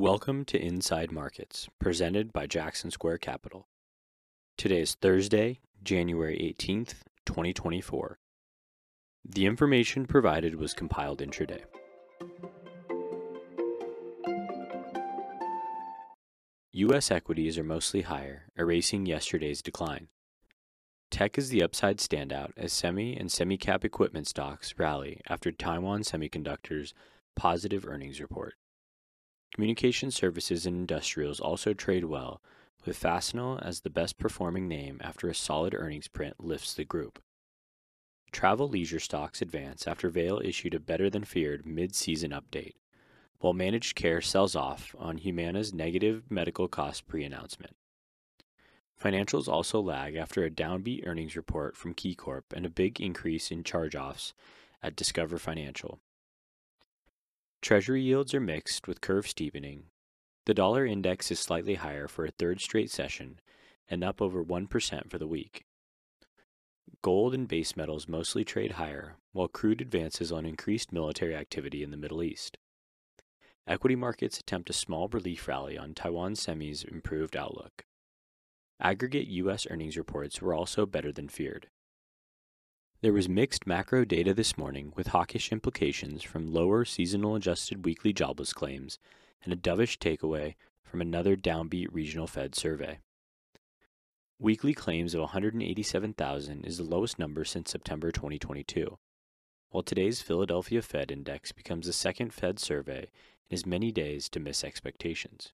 Welcome to Inside Markets, presented by Jackson Square Capital. Today is Thursday, January 18th, 2024. The information provided was compiled intraday. U.S. equities are mostly higher, erasing yesterday's decline. Tech is the upside standout as semi and semi-cap equipment stocks rally after Taiwan Semiconductor's positive earnings report. Communication services and industrials also trade well, with Fastenal as the best performing name after a solid earnings print lifts the group. Travel leisure stocks advance after Vail issued a better than feared mid season update, while managed care sells off on Humana's negative medical cost pre announcement. Financials also lag after a downbeat earnings report from KeyCorp and a big increase in charge offs at Discover Financial. Treasury yields are mixed with curve steepening. The dollar index is slightly higher for a third straight session and up over 1% for the week. Gold and base metals mostly trade higher, while crude advances on increased military activity in the Middle East. Equity markets attempt a small relief rally on Taiwan Semi's improved outlook. Aggregate U.S. earnings reports were also better than feared. There was mixed macro data this morning with hawkish implications from lower seasonal adjusted weekly jobless claims and a dovish takeaway from another downbeat regional Fed survey. Weekly claims of 187,000 is the lowest number since September 2022, while today's Philadelphia Fed index becomes the second Fed survey in as many days to miss expectations.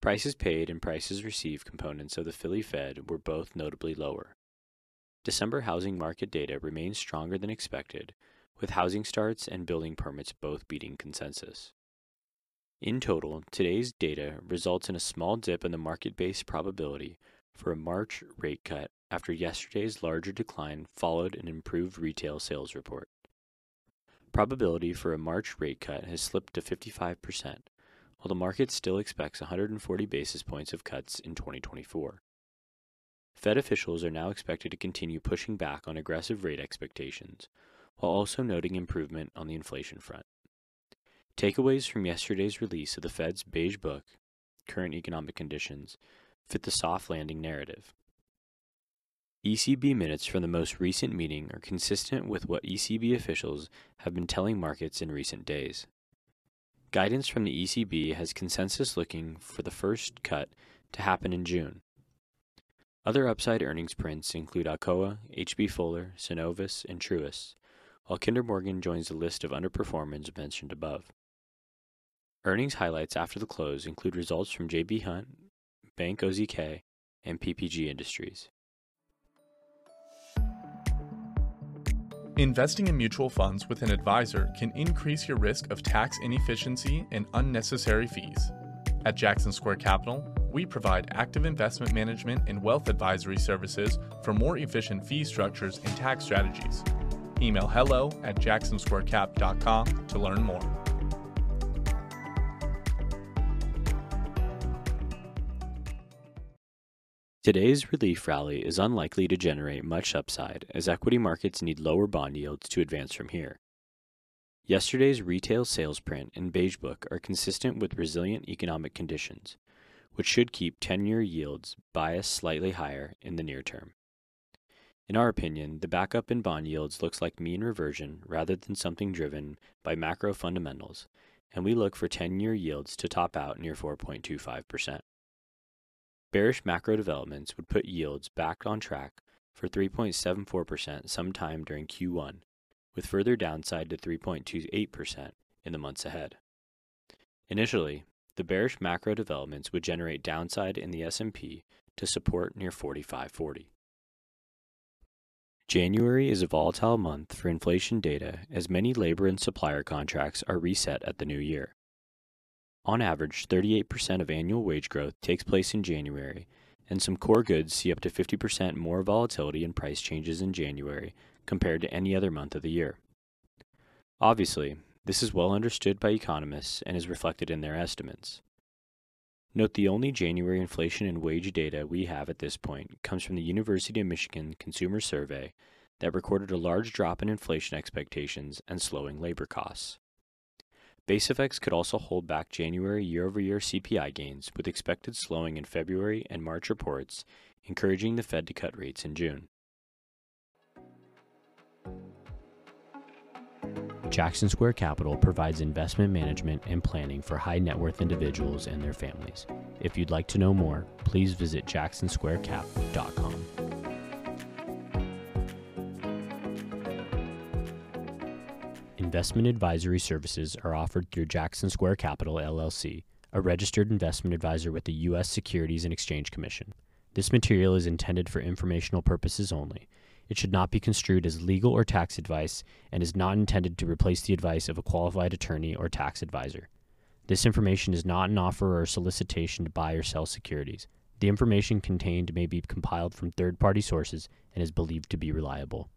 Prices paid and prices received components of the Philly Fed were both notably lower. December housing market data remains stronger than expected, with housing starts and building permits both beating consensus. In total, today's data results in a small dip in the market based probability for a March rate cut after yesterday's larger decline followed an improved retail sales report. Probability for a March rate cut has slipped to 55%, while the market still expects 140 basis points of cuts in 2024. Fed officials are now expected to continue pushing back on aggressive rate expectations, while also noting improvement on the inflation front. Takeaways from yesterday's release of the Fed's Beige Book, Current Economic Conditions, fit the soft landing narrative. ECB minutes from the most recent meeting are consistent with what ECB officials have been telling markets in recent days. Guidance from the ECB has consensus looking for the first cut to happen in June. Other upside earnings prints include Alcoa, H.B. Fuller, Synovus, and Truist, while Kinder Morgan joins the list of underperformers mentioned above. Earnings highlights after the close include results from J.B. Hunt, Bank OZK, and PPG Industries. Investing in mutual funds with an advisor can increase your risk of tax inefficiency and unnecessary fees. At Jackson Square Capital, we provide active investment management and wealth advisory services for more efficient fee structures and tax strategies. Email hello at jacksonsquarecap.com to learn more. Today's relief rally is unlikely to generate much upside as equity markets need lower bond yields to advance from here. Yesterday's retail sales print and beige book are consistent with resilient economic conditions, which should keep 10 year yields biased slightly higher in the near term. In our opinion, the backup in bond yields looks like mean reversion rather than something driven by macro fundamentals, and we look for 10 year yields to top out near 4.25%. Bearish macro developments would put yields back on track for 3.74% sometime during Q1, with further downside to 3.28% in the months ahead. Initially, the bearish macro developments would generate downside in the S&P to support near 4540. January is a volatile month for inflation data as many labor and supplier contracts are reset at the new year. On average, 38% of annual wage growth takes place in January, and some core goods see up to 50% more volatility in price changes in January compared to any other month of the year. Obviously, this is well understood by economists and is reflected in their estimates. Note the only January inflation and wage data we have at this point comes from the University of Michigan Consumer Survey that recorded a large drop in inflation expectations and slowing labor costs. Base effects could also hold back January year over year CPI gains, with expected slowing in February and March reports, encouraging the Fed to cut rates in June. Jackson Square Capital provides investment management and planning for high net worth individuals and their families. If you'd like to know more, please visit jacksonsquarecap.com. Investment advisory services are offered through Jackson Square Capital LLC, a registered investment advisor with the U.S. Securities and Exchange Commission. This material is intended for informational purposes only. It should not be construed as legal or tax advice and is not intended to replace the advice of a qualified attorney or tax advisor. This information is not an offer or solicitation to buy or sell securities. The information contained may be compiled from third party sources and is believed to be reliable.